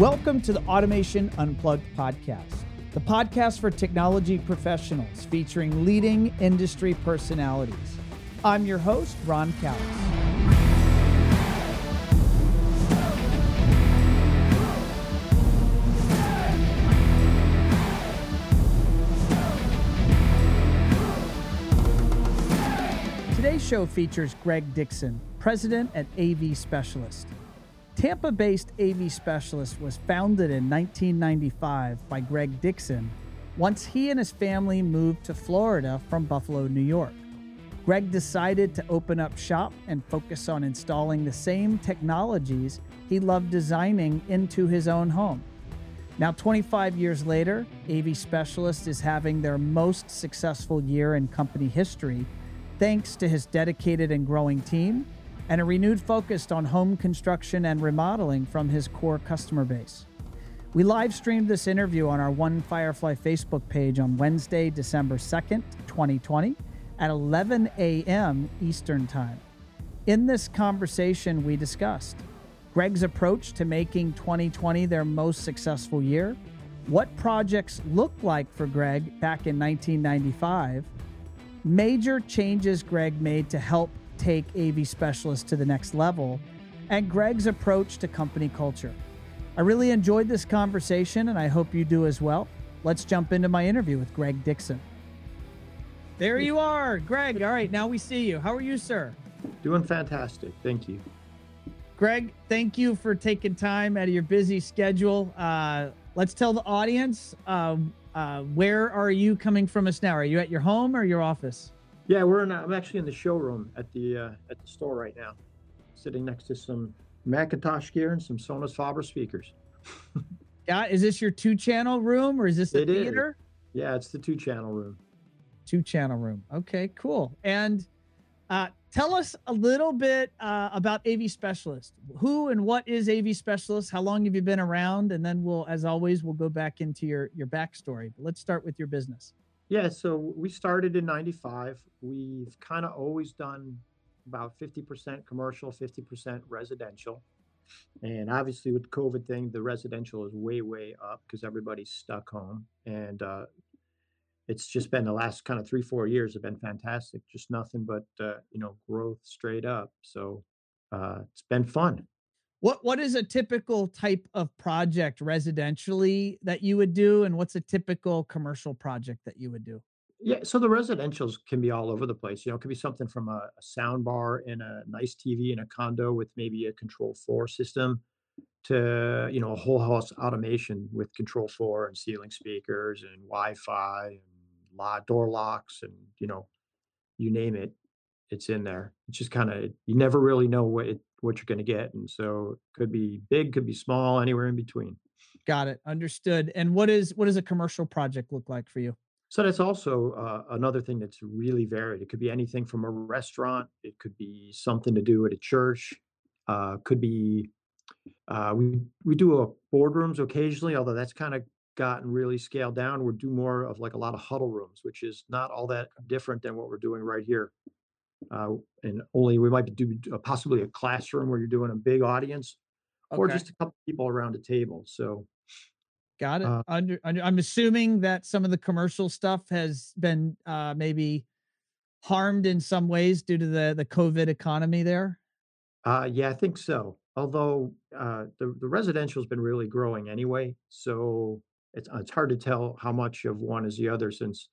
Welcome to the Automation Unplugged podcast, the podcast for technology professionals featuring leading industry personalities. I'm your host, Ron Callis. Today's show features Greg Dixon, president at AV Specialist. Tampa based AV Specialist was founded in 1995 by Greg Dixon once he and his family moved to Florida from Buffalo, New York. Greg decided to open up shop and focus on installing the same technologies he loved designing into his own home. Now, 25 years later, AV Specialist is having their most successful year in company history thanks to his dedicated and growing team and a renewed focus on home construction and remodeling from his core customer base. We live streamed this interview on our One Firefly Facebook page on Wednesday, December 2nd, 2020, at 11 a.m. Eastern Time. In this conversation, we discussed Greg's approach to making 2020 their most successful year, what projects looked like for Greg back in 1995, major changes Greg made to help take AV specialists to the next level, and Greg's approach to company culture. I really enjoyed this conversation, and I hope you do as well. Let's jump into my interview with Greg Dixon. There you are, Greg. All right, now we see you. How are you, sir? Doing fantastic. Thank you. Greg, thank you for taking time out of your busy schedule. Uh, let's tell the audience uh, uh, where are you coming from us now? Are you at your home or your office? Yeah, we're in. I'm actually in the showroom at the uh, at the store right now, sitting next to some McIntosh gear and some Sonus Faber speakers. yeah, is this your two channel room or is this a it theater? Is. Yeah, it's the two channel room. Two channel room. Okay, cool. And uh, tell us a little bit uh, about AV Specialist. Who and what is AV Specialist? How long have you been around? And then we'll, as always, we'll go back into your your backstory. But let's start with your business. Yeah, so we started in 95. We've kind of always done about 50% commercial, 50% residential. And obviously, with the COVID thing, the residential is way, way up because everybody's stuck home. And uh, it's just been the last kind of three, four years have been fantastic. Just nothing but, uh, you know, growth straight up. So uh, it's been fun. What what is a typical type of project residentially that you would do, and what's a typical commercial project that you would do? Yeah, so the residentials can be all over the place. You know, it could be something from a, a sound bar in a nice TV in a condo with maybe a Control4 system to, you know, a whole house automation with Control4 and ceiling speakers and Wi-Fi and door locks and, you know, you name it, it's in there. It's just kind of, you never really know what it, what you're going to get. And so it could be big, could be small, anywhere in between. Got it. Understood. And what is what does a commercial project look like for you? So that's also uh, another thing that's really varied. It could be anything from a restaurant. It could be something to do at a church. Uh, could be uh, we we do a boardrooms occasionally, although that's kind of gotten really scaled down. We do more of like a lot of huddle rooms, which is not all that different than what we're doing right here uh, and only we might do uh, possibly a classroom where you're doing a big audience okay. or just a couple people around a table so got it. uh, under, under, i'm assuming that some of the commercial stuff has been uh, maybe harmed in some ways due to the the covid economy there? Uh, yeah i think so. Although uh, the, the residential has been really growing anyway so it's, it's hard to tell how much of one is the other since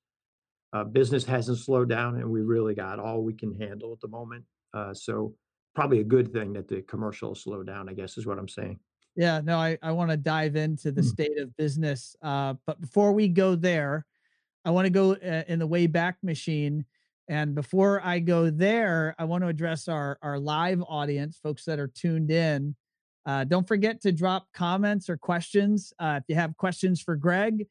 uh, business hasn't slowed down, and we really got all we can handle at the moment. Uh, so probably a good thing that the commercial slowed down. I guess is what I'm saying. Yeah, no, I, I want to dive into the mm. state of business. Uh, but before we go there, I want to go uh, in the way back machine. And before I go there, I want to address our, our live audience, folks that are tuned in. Uh, don't forget to drop comments or questions. Uh, if you have questions for Greg,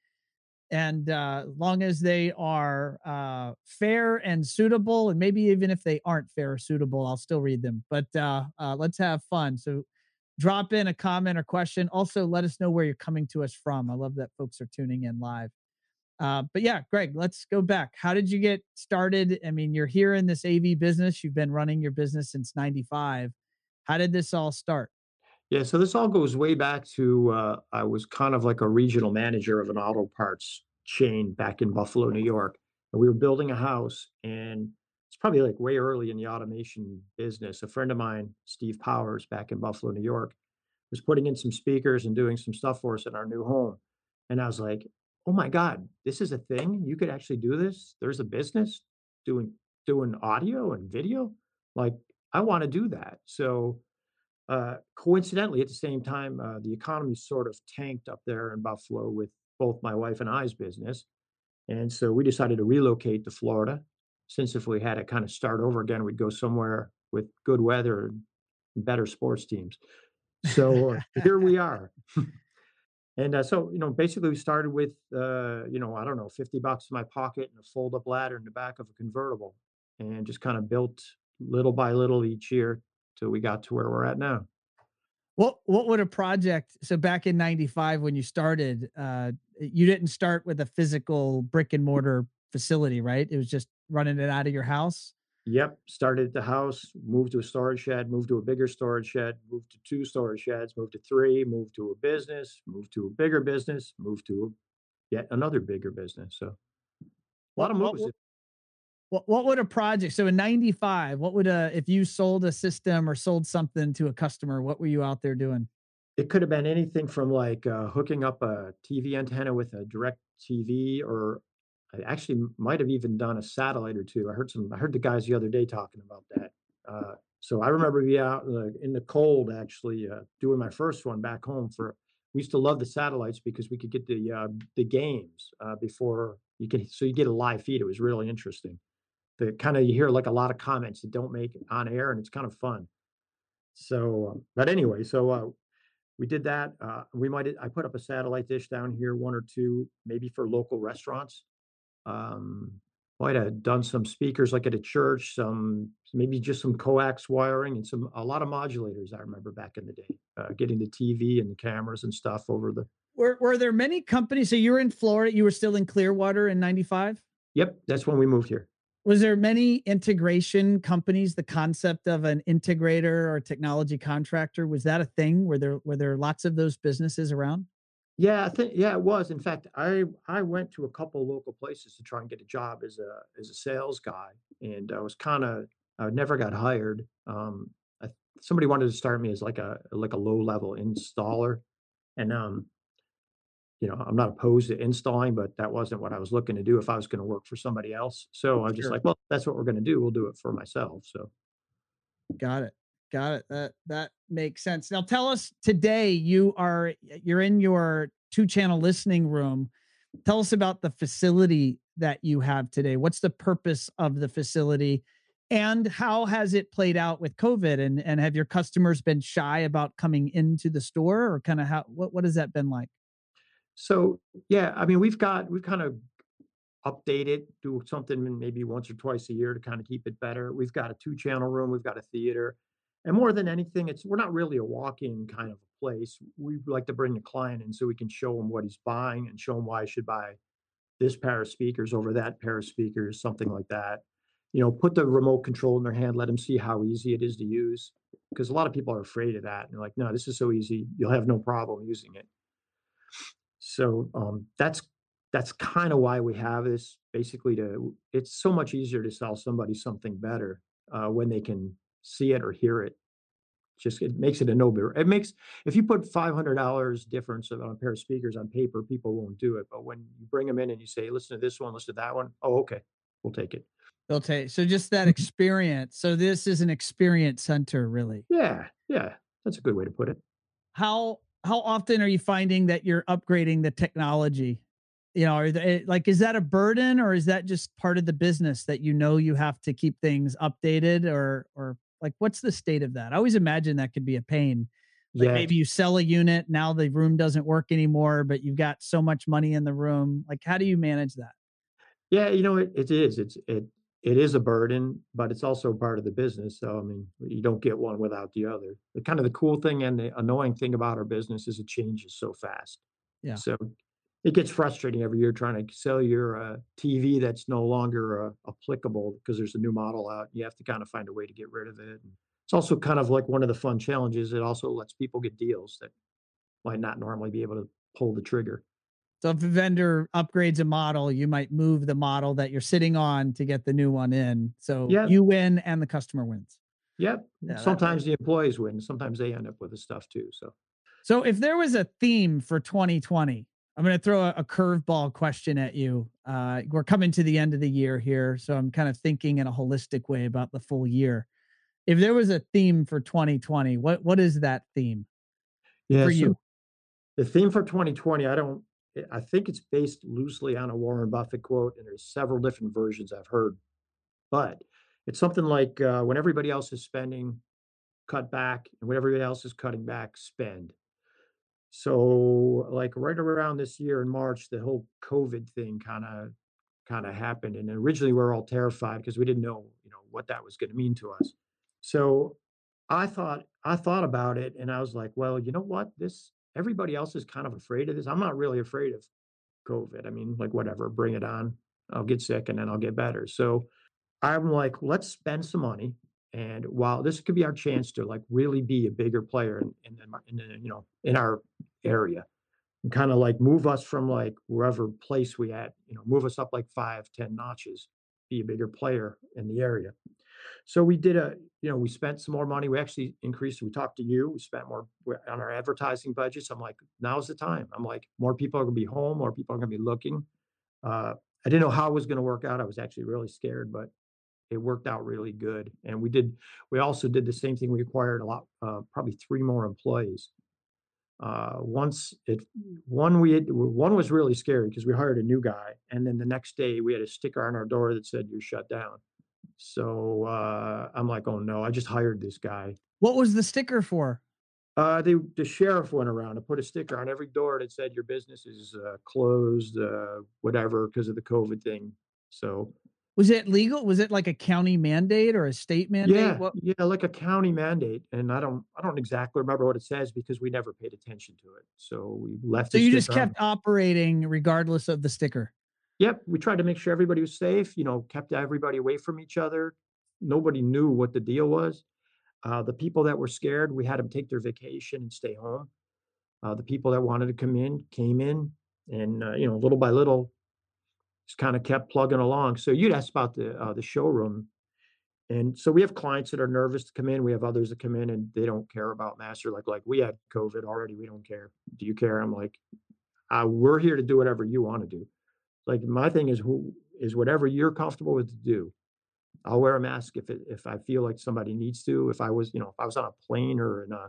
and uh, long as they are uh, fair and suitable and maybe even if they aren't fair or suitable i'll still read them but uh, uh, let's have fun. So drop in a comment or question. Also let us know where you're coming to us from. I love that folks are tuning in live. Uh, but yeah greg let's go back. How did you get started? I mean you're here in this av business. You've been running your business since 95 how did this all start Yeah, so this all goes way back to uh, I was kind of like a regional manager of an auto parts chain back in Buffalo, New York. And we were building a house, and it's probably like way early in the automation business. A friend of mine, Steve Powers, back in Buffalo, New York, was putting in some speakers and doing some stuff for us in our new home. And I was like, oh my God, this is a thing. You could actually do this. There's a business doing doing audio and video. Like, I want to do that. So uh, coincidentally, at the same time, uh, the economy sort of tanked up there in Buffalo with both my wife and I's business. And so we decided to relocate to Florida. Since if we had to kind of start over again, we'd go somewhere with good weather and better sports teams. So uh, here we are. And uh, so, you know, basically we started with, uh, you know, I don't know, 50 bucks in my pocket and a fold up ladder in the back of a convertible and just kind of built little by little each year till we got to where we're at now. What what would a project so back in 95 when you started, uh you didn't start with a physical brick and mortar facility, right? It was just running it out of your house? Yep, started at the house, moved to a storage shed, moved to a bigger storage shed, moved to 2 storage sheds, moved to 3, moved to a business, moved to a bigger business, moved to yet another bigger business, so a lot of moves. What what would a project so in 95, what would a if you sold a system or sold something to a customer, what were you out there doing? It could have been anything from, like, uh, hooking up a TV antenna with a direct TV, or I actually might have even done a satellite or 2. I heard some I heard the guys the other day talking about that. Uh, so I remember being out in the in the cold actually, uh, doing my first one back home for we used to love the satellites because we could get the, uh, the games, uh, before you could so you get a live feed, it was really interesting. The kinda you hear, like, a lot of comments that don't make it on air, and it's kind of fun. So, um, but anyway, so, uh, we did that, uh, we might I put up a satellite dish down here, 1 or 2, maybe for local restaurants. Um, might have done some speakers, like, at a church, some maybe just some coax wiring and some a lot of modulators, I remember back in the day, uh, getting the TV and the cameras and stuff over the Were were there many companies so you were in Florida, you were still in Clearwater in 95? Yep, that's when we moved here. Was there many integration companies? The concept of an integrator or technology contractor, was that a thing? Were there were there lots of those businesses around? Yeah, I think yeah, it was. In fact, I I went to a couple local places to try and get a job as a as a sales guy, and I was kinda I never got hired. Um, I somebody wanted to start me as like a like a low level installer, and, um, you know, I'm not opposed to installing, but that wasn't what I was looking to do if I was gonna work for somebody else. So I was just Sure. like, "Well, that's what we're gonna do. We'll do it for myself." So Got it. Got it. That that makes sense. Now tell us today you are you're in your two channel listening room. Tell us about the facility that you have today. What's the purpose of the facility and how has it played out with COVID and and have your customers been shy about coming into the store or kind of how what what has that been like? So, yeah, I mean, we've got we've kind of update it, do something maybe once or twice a year to kind of keep it better. We've got a two channel room, we've got a theater. And more than anything, it's we're not really a walk-in kind of place. We like to bring the client in so we can show him what he's buying and show him why he should buy this pair of speakers over that pair of speakers, something like that. You know, put the remote control in their hand, let them see how easy it is to use. Because a lot of people are afraid of that. And they're like, no, this is so easy. You'll have no problem using it. So um, that's that's kind of why we have this basically to it's so much easier to sell somebody something better uh, when they can see it or hear it just it makes it a no brainer it makes if you put $500 difference on a pair of speakers on paper people won't do it but when you bring them in and you say listen to this one listen to that one oh okay we'll take it They'll take so just that experience. So this is an experience center really. yeah yeah that's a good way to put it how how often are you finding that you're upgrading the technology? You know, are they, eh, like is that a burden or is that just part of the business that you know you have to keep things updated or or like what's the state of that? I always imagine that could be a pain. Like yeah maybe you sell a unit, now the room doesn't work anymore, but you've got so much money in the room. Like how do you manage that? Yeah, you know, it it is. It's it it is a burden, but it's also part of the business. So I mean, you don't get one without the other. The kind of the cool thing and the annoying thing about our business is it changes so fast. Yeah. So it gets frustrating every year trying to sell your uh, TV that's no longer uh, applicable because there's a new model out. You have to kind of find a way to get rid of it. it's also kind of like one of the fun challenges. It also lets people get deals that might not normally be able to pull the trigger. So if a vendor upgrades a model, you might move the model that you're sitting on to get the new one in. So Yeah, you win and the customer wins. yep. Yeah, Sometimes the employees win. Sometimes they end up with the stuff too. So So if there was a theme for 2020, I'm going to throw a, a curveball question at you. Uh, we're coming to the end of the year here, so I'm kind of thinking in a holistic way about the full year. If there was a theme for 2020, what what is that theme yeah. for So you? the theme for 2020, I don't. I think it's based loosely on a Warren Buffett quote, and there's several different versions I've heard, but it's something like uh, when everybody else is spending, cut back, and when everybody else is cutting back, spend. So, like right around this year in March, the whole COVID thing kind of kind of happened, and originally we were all terrified because we didn't know, you know, what that was going to mean to us. So, I thought I thought about it, and I was like, well, you know what? This everybody else is kind of afraid of this. I'm not really afraid of COVID. I mean, like whatever, bring it on. I'll get sick and then I'll get better. So I'm like, let's spend some money. And while this could be our chance to like really be a bigger player in, in, mar- in, you know, in our area and kind of like move us from like wherever place we at, you know, move us up like five, ten notches, be a bigger player in the area. So we did a, you know, we spent some more money. We actually increased. We talked to you. We spent more on our advertising budgets. I'm like, now's the time. I'm like, more people are going to be home. More people are going to be looking. Uh, I didn't know how it was going to work out. I was actually really scared, but it worked out really good. And we did. We also did the same thing. We acquired a lot, uh, probably three more employees. Uh, once it, one we had, one was really scary because we hired a new guy, and then the next day we had a sticker on our door that said "You're shut down." So uh, I'm like, "Oh no!" I just hired this guy. What was the sticker for? Uh, the the sheriff went around and put a sticker on every door that said your business is uh, closed, uh, whatever, because of the COVID thing. So Was it legal? Was it like a county mandate or a state mandate? yeah, What yeah, like a county mandate, and I don't I don't exactly remember what it says because we never paid attention to it. So we left so you just sticker on. kept operating regardless of the sticker. Yep, we tried to make sure everybody was safe. You know, kept everybody away from each other. Nobody knew what the deal was. Uh, the people that were scared, we had them take their vacation and stay home. Uh, the people that wanted to come in came in, and uh, you know, little by little, just kind of kept plugging along. So you'd ask about the uh, the showroom, and so we have clients that are nervous to come in. We have others that come in and they don't care about master. Like like we had COVID already. We don't care. Do you care? I'm like, uh, we're here to do whatever you want to do. Like my thing is who is whatever you're comfortable with to do. I'll wear a mask if it, if I feel like somebody needs to. If I was, you know, if I was on a plane or in a,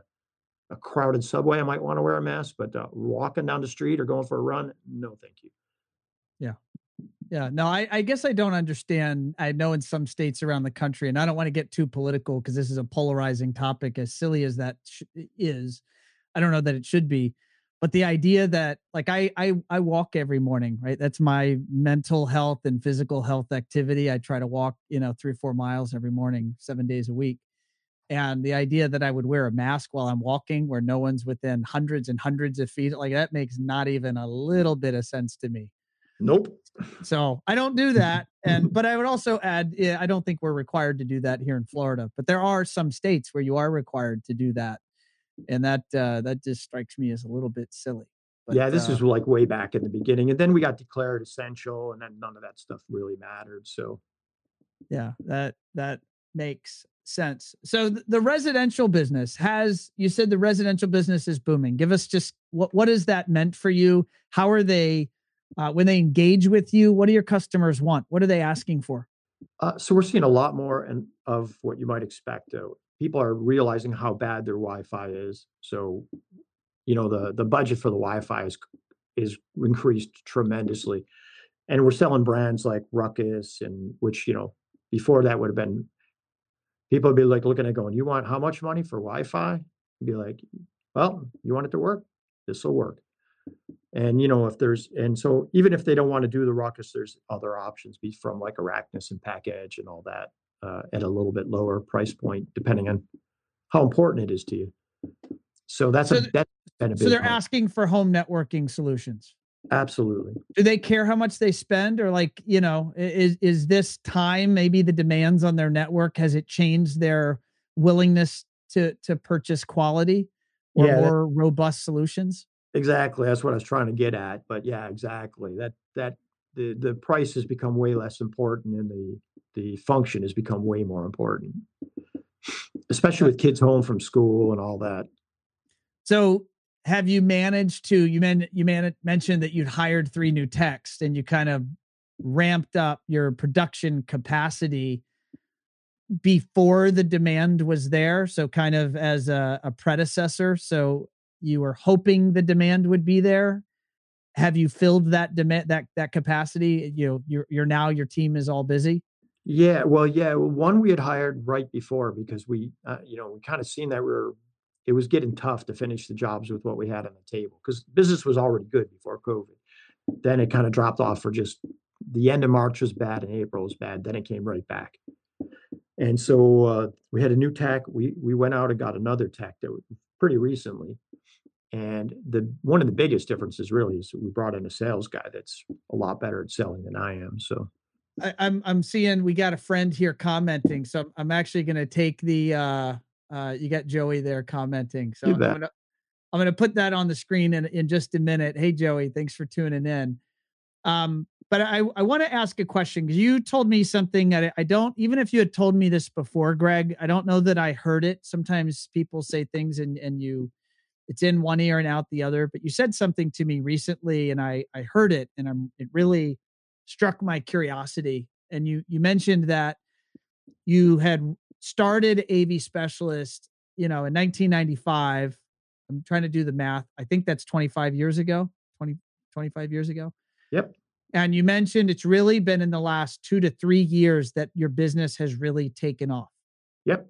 a crowded subway, I might want to wear a mask. But uh, walking down the street or going for a run, no, thank you. Yeah. Yeah. No, I, I guess I don't understand. I know in some states around the country, and I don't want to get too political because this is a polarizing topic, as silly as that sh- is. I don't know that it should be, but the idea that like I I I walk every morning, right? That's my mental health and physical health activity. I try to walk, you know, three or four miles every morning, seven days a week. And the idea that I would wear a mask while I'm walking where no one's within hundreds and hundreds of feet, like that makes not even a little bit of sense to me. Nope. So I don't do that. And but I would also add, yeah, I don't think we're required to do that here in Florida. But there are some states where you are required to do that, and that uh, that just strikes me as a little bit silly. But yeah, this uh, is like way back in the beginning, and then we got declared essential, and then none of that stuff really mattered. So yeah, that that makes sense. So th- the residential business has you said the residential business is booming. Give us just what what has that meant for you? How are they uh, when they engage with you? What do your customers want? What are they asking for? Uh, so we're seeing a lot more and of what you might expect. Uh, people are realizing how bad their Wi-Fi is. So, you know, the the budget for the Wi-Fi is is increased tremendously, and we're selling brands like Ruckus and which you know before that would have been people would be like looking at going, you want how much money for Wi-Fi? Be like, well, you want it to work, this will work. And you know, if there's and so even if they don't want to do the ruckus, there's other options, be from like Araknis and Pakedge and all that uh, at a little bit lower price point, depending on how important it is to you. So that's So a th- that's been a So they're one. asking for home networking solutions. absolutely. do they care how much they spend or like you know is is this time maybe the demands on their network has it changed their willingness to to purchase quality or Yeah, that more robust solutions? exactly, that's what I was trying to get at, but yeah, exactly. That that the the price has become way less important in the the function has become way more important, especially with kids home from school and all that. So have you managed to you men you man, mentioned that you'd hired three new techs and you kind of ramped up your production capacity before the demand was there so kind of as a, a predecessor so you were hoping the demand would be there? Have you filled that demand that that capacity? You know you're you're now your team is all busy Yeah, well, yeah, well, one we had hired right before because we, uh, you know, we kinda seen that we are it was getting tough to finish the jobs with what we had on the table because business was already good before COVID. Then it kinda dropped off for just the end of March was bad and April was bad, then it came right back. And so, uh, we had a new tech, we we went out and got another tech that w pretty recently, and the one of the biggest differences really is we brought in a sales guy that's a lot better at selling than I am, so I, I'm I'm seeing we got a friend here commenting, so I'm I'm actually gonna take the uh uh you got Joey there commenting. So I'm gonna I'm gonna put that on the screen in in just a minute. Hey Joey, thanks for tuning in. Um, but I I want to ask a question because you told me something that I, I don't even if you had told me this before, Greg, I don't know that I heard it. Sometimes people say things and and you it's in one ear and out the other, but you said something to me recently and I I heard it and I'm it really struck my curiosity. And you you mentioned that you had started AV specialist, you know, in 1995. I'm trying to do the math. I think that's 25 years ago, 20 25 years ago. Yep, And you mentioned it's really been in the last 2 to 3 years that your business has really taken off. yep.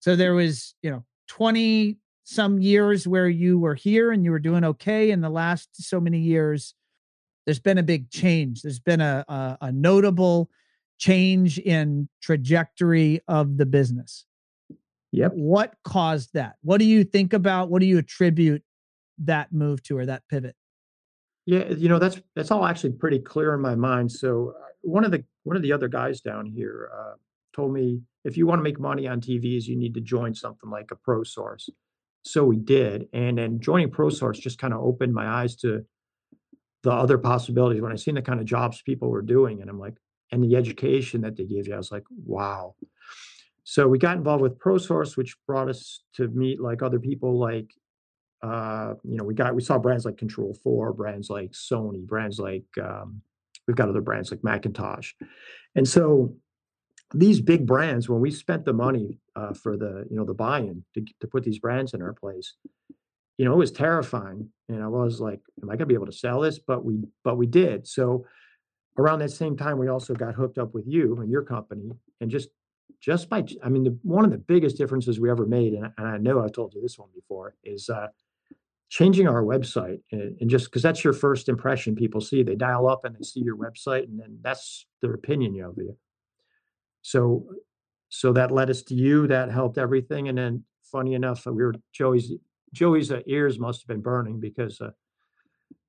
So there was, you know, 20 some years where you were here and you were doing okay. In the last so many years, there's been a big change. There's been a, a, a notable change in trajectory of the business. Yep. What caused that? What do you think about? What do you attribute that move to or that pivot? Yeah, you know, that's that's all actually pretty clear in my mind. So uh, one of the one of the other guys down here uh, told me if you want to make money on TVs, you need to join something like a ProSource. So we did, and then joining ProSource just kind of opened my eyes to the other possibilities. When I seen the kind of jobs people were doing, and I'm like, and the education that they gave you, I was like, wow. So we got involved with ProSource which brought us to meet like other people like uh, you know, we got we saw brands like Control4, brands like Sony, brands like um, we've got other brands like McIntosh. And so these big brands, when we spent the money uh, for the you know the buy-in to, to put these brands in our place, you know, it was terrifying. And I was like, am I gonna be able to sell this? But we but we did. So around that same time, we also got hooked up with you and your company, and just just by I mean, the, one of the biggest differences we ever made, and, and I know I've told you this one before, is uh, changing our website and, and just because that's your first impression people see they dial up and they see your website and then that's their opinion of you so so that led us to you that helped everything and then funny enough we were joey's joey's uh, ears must have been burning because uh,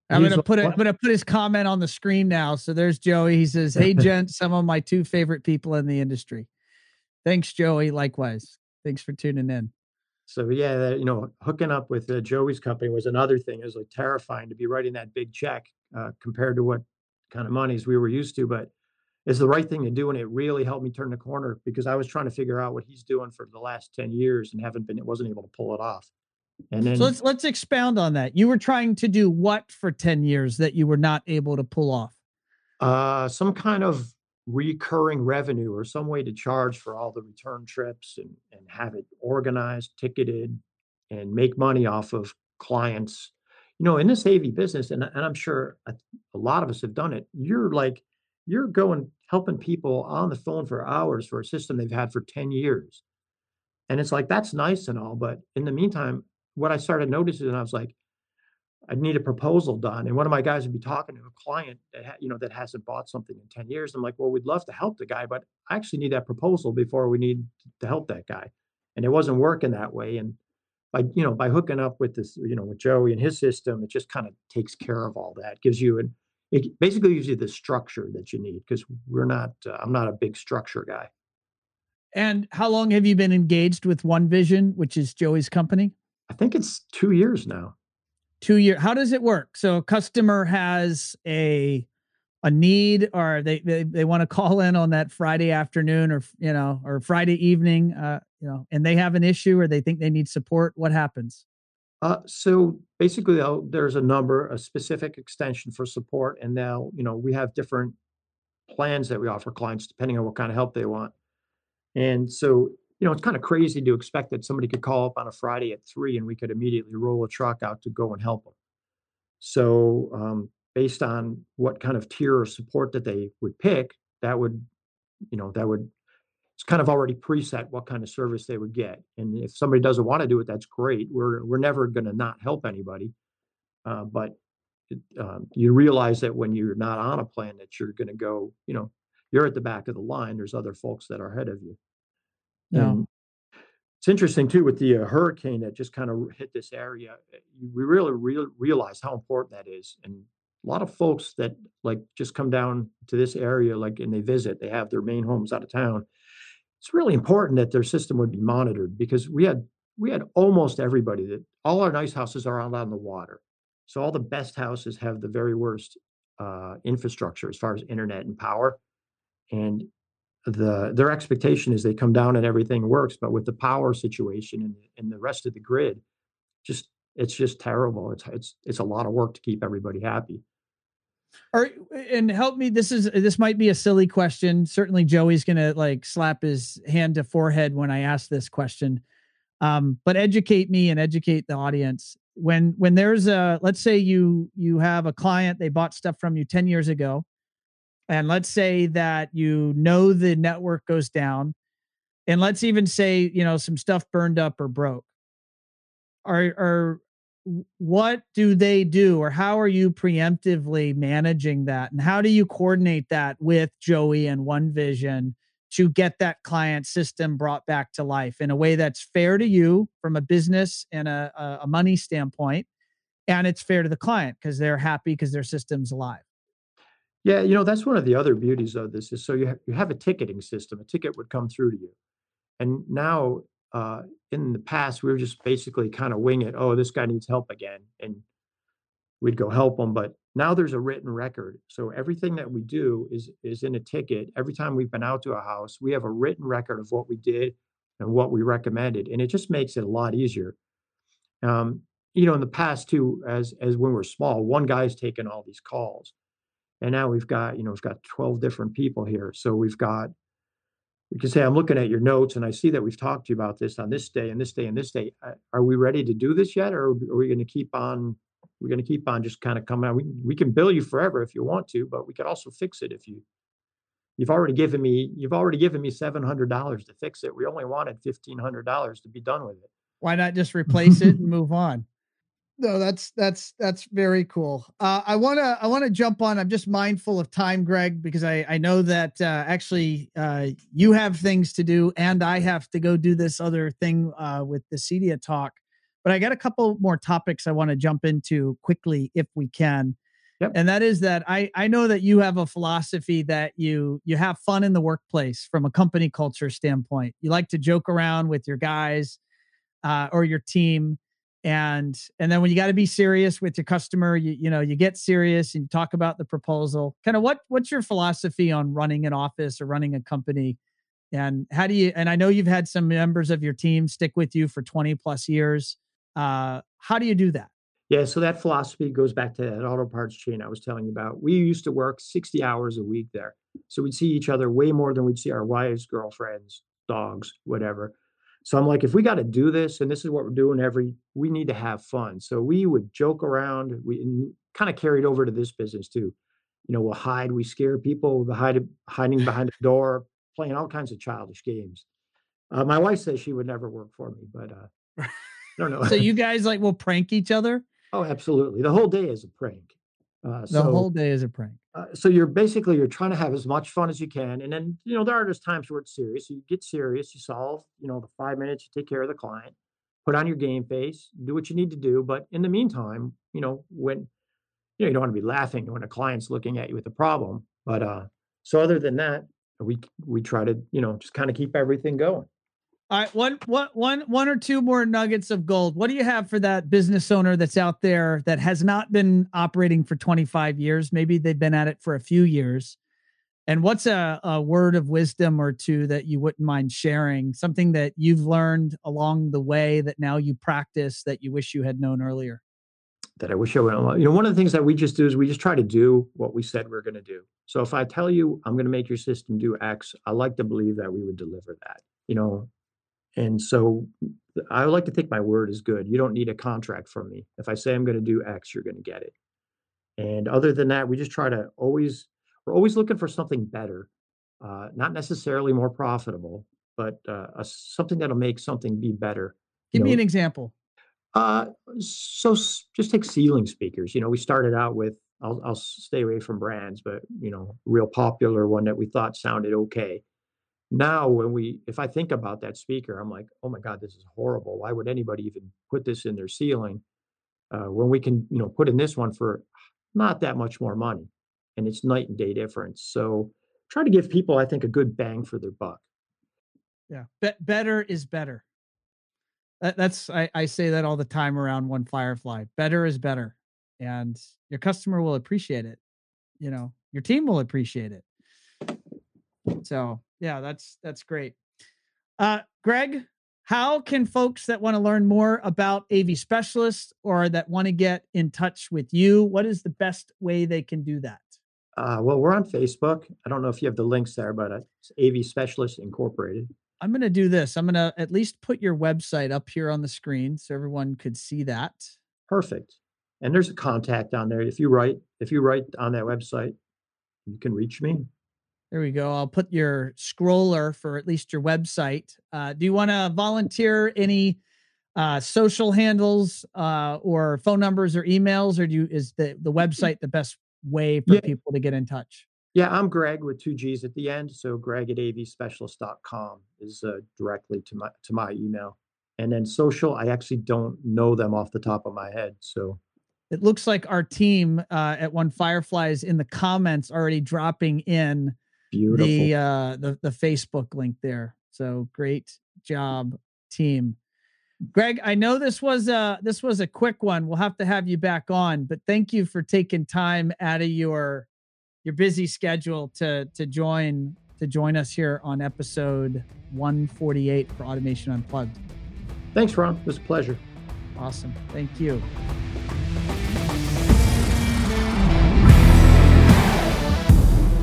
I'm gonna put it. I'm gonna put his comment on the screen now. So there's Joey. He says, "Hey, gent, some of my two favorite people in the industry." Thanks, Joey. Likewise. Thanks for tuning in. so yeah you know hooking up with uh, joey's company was another thing it was like terrifying to be writing that big check uh, compared to what kind of monies we were used to but it's the right thing to do and it really helped me turn the corner because i was trying to figure out what he's doing for the last 10 years and haven't been it wasn't able to pull it off and So let's let's expound on that. You were trying to do what for 10 years that you were not able to pull off? uh, some kind of recurring revenue or some way to charge for all the return trips and, and have it organized ticketed and make money off of clients you know in this av business and, and i'm sure a, a lot of us have done it you're like you're going helping people on the phone for hours for a system they've had for 10 years and it's like that's nice and all but in the meantime what i started noticing and i was like I need a proposal done. And one of my guys would be talking to a client that ha- you know that hasn't bought something in 10 years. I'm like, well, we'd love to help the guy, but I actually need that proposal before we need to help that guy. And it wasn't working that way. And by you know, by hooking up with this, you know, with Joey and his system, it just kind of takes care of all that. Gives you an it basically gives you the structure that you need because we're not uh, I'm not a big structure guy. And how long have you been engaged with One Vision, which is Joey's company? I think it's two years now. Two year. How does it work? So a customer has a a need or they they, they want to call in on that Friday afternoon or you know or Friday evening uh you know and they have an issue or they think they need support what happens Uh, so basically, there's a number, a specific extension for support, and now, you know, we have different plans that we offer clients depending on what kind of help they want. And so, you know, it's kind of crazy to expect that somebody could call up on a Friday at three and we could immediately roll a truck out to go and help them. So, um, based on what kind of tier or support that they would pick, that would, you know, that would it's kind of already preset what kind of service they would get. And if somebody doesn't want to do it, that's great. We're we're never going to not help anybody. Uh, but um, you realize that when you're not on a plan, that you're going to go, you know, you're at the back of the line. There's other folks that are ahead of you. No And it's interesting too with the uh, hurricane that just kind of hit this area. uh, We really real realize how important that is, and a lot of folks that like just come down to this area, like, and they visit. They have their main homes out of town. It's really important that their system would be monitored because we had we had almost everybody that all our nice houses are out on the water, so all the best houses have the very worst uh, infrastructure as far as internet and power, and the their expectation is they come down and everything works, but with the power situation and and the rest of the grid, just it's just terrible. It's it's it's a lot of work to keep everybody happy. or and help me this is this might be a silly question certainly joey's gonna like slap his hand to forehead when i ask this question um but educate me and educate the audience when when there's a let's say you you have a client they bought stuff from you 10 years ago and let's say that you know the network goes down and let's even say you know some stuff burned up or broke. Are are what do they do or how are you preemptively managing that and how do you coordinate that with joey and one vision to get that client system brought back to life in a way that's fair to you from a business and a, a money standpoint and it's fair to the client because they're happy because their system's alive Yeah, you know, that's one of the other beauties of this is so you you have a ticketing system. A ticket would come through to you. And now, uh, in the past, we were just basically kinda wing it. "Oh, this guy needs help again," and we'd go help them. But now there's a written record. So everything that we do is is in a ticket. Every time we've been out to a house, we have a written record of what we did and what we recommended, and it just makes it a lot easier. Um, you know, in the past too, as as when we're small, one guy's taking all these calls. And now we've got, you know, we've got 12 different people here. So we've got we can say, I'm looking at your notes and I see that we've talked to you about this on this day and this day and this day. Uh, Are we ready to do this yet? Or are we going to keep on, we're going to keep on just kind of coming out. We, we can bill you forever if you want to, but we could also fix it if you, you've already given me, you've already given me $700 to fix it. We only wanted $1,500 to be done with it. why not just replace it. and move on No, that's that's that's very cool. Uh, I wanna I wanna jump on. I'm just mindful of time, Greg, because I I know that uh, actually uh, you have things to do, and I have to go do this other thing uh, with the Cedia talk. But I got a couple more topics I want to jump into quickly, if we can. Yep. And that is that I I know that you have a philosophy that you you have fun in the workplace from a company culture standpoint. You like to joke around with your guys uh, or your team and and then when you got to be serious with your customer you you know you get serious and you talk about the proposal kind of what what's your philosophy on running an office or running a company and how do you and i know you've had some members of your team stick with you for 20 plus years uh how do you do that Yeah, so that philosophy goes back to that auto parts chain I was telling you about. We used to work 60 hours a week there. So we'd see each other way more than we'd see our wives, girlfriends, dogs, whatever. So I'm like, if we got to do this and this is what we're doing every, we need to have fun. So we would joke around. We kind of carried over to this business too. You know, we'll hide, we scare people, we'll hide, hiding behind a door, playing all kinds of childish games. Uh, my wife says she would never work for me, but uh, I don't know. so you guys like will prank each other Oh, absolutely. The whole day is a prank. Uh, the whole day is a prank uh, so you're basically you're trying to have as much fun as you can, and then you know there are just times where it's serious. You get serious, you solve, you know, the five minutes, you take care of the client, put on your game face, do what you need to do. But in the meantime, you know, when you know you don't want to be laughing when a client's looking at you with a problem. But uh, so other than that, we we try to you know just kind of keep everything going. All right, one, one, one, one or two more nuggets of gold. What do you have for that business owner that's out there that has not been operating for 25 years? Maybe they've been at it for a few years. And what's a, a word of wisdom or two that you wouldn't mind sharing? Something that you've learned along the way that now you practice that you wish you had known earlier? That I wish I would. You know, one of the things that we just do is we just try to do what we said we're going to do. So if I tell you I'm going to make your system do X, I like to believe that we would deliver that. You know, and so I like to think my word is good. You don't need a contract from me. If I say I'm going to do X, you're going to get it. And other than that, we just try to always, we're always looking for something better, uh, not necessarily more profitable, but uh, a, something that'll make something be better. Give you me an example. Uh, so just take ceiling speakers. You know, we started out with, I'll, I'll stay away from brands, but you know, real popular one that we thought sounded okay now when we if i think about that speaker i'm like oh my god this is horrible. Why would anybody even put this in their ceiling? Uh, when we can you know put in this one for not that much more money and it's night and day difference. So try to give people i think a good bang for their buck. Yeah Be- better is better. That, that's I, I say that all the time around one firefly better is better and your customer will appreciate it you know your team will appreciate it. So yeah, that's that's great. Uh, Greg, how can folks that want to learn more about AV specialists or that want to get in touch with you, what is the best way they can do that? Uh, well, we're on Facebook. I don't know if you have the links there, but it's AV Specialist Incorporated. I'm going to do this. I'm going to at least put your website up here on the screen so everyone could see that. Perfect. And there's a contact on there. If you write, if you write on that website, you can reach me. There we go. I'll put your scroller for at least your website. Uh, do you want to volunteer any uh, social handles uh, or phone numbers or emails, or do you, is the the website the best way for yeah. people to get in touch? Yeah, I'm Greg with two G's at the end. So Greg at avspecialist.com is uh, directly to my to my email. And then social, I actually don't know them off the top of my head. So it looks like our team uh, at One Fireflies in the comments already dropping in Beautiful. the uh the the Facebook link there. So great job, team. Greg, I know this was a this was a quick one. We'll have to have you back on, but thank you for taking time out of your your busy schedule to to join to join us here on episode 148 for Automation Unplugged. Thanks, Ron. It was a pleasure. Awesome. Thank you.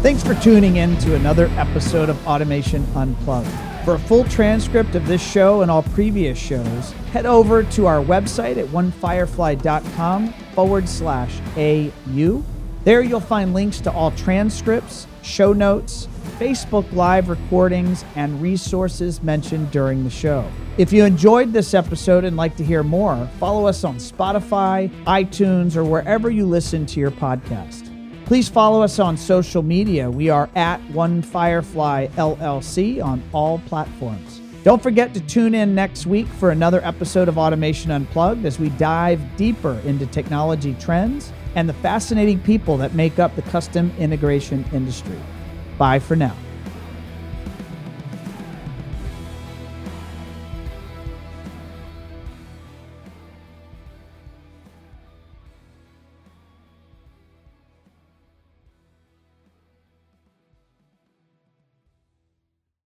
Thanks for tuning in to another episode of Automation Unplugged. For a full transcript of this show and all previous shows, head over to our website at onefirefly.com forward slash AU. There you'll find links to all transcripts, show notes, Facebook Live recordings, and resources mentioned during the show. If you enjoyed this episode and like to hear more, follow us on Spotify, iTunes, or wherever you listen to your podcast. Please follow us on social media. We are at One Firefly LLC on all platforms. Don't forget to tune in next week for another episode of Automation Unplugged as we dive deeper into technology trends and the fascinating people that make up the custom integration industry. Bye for now.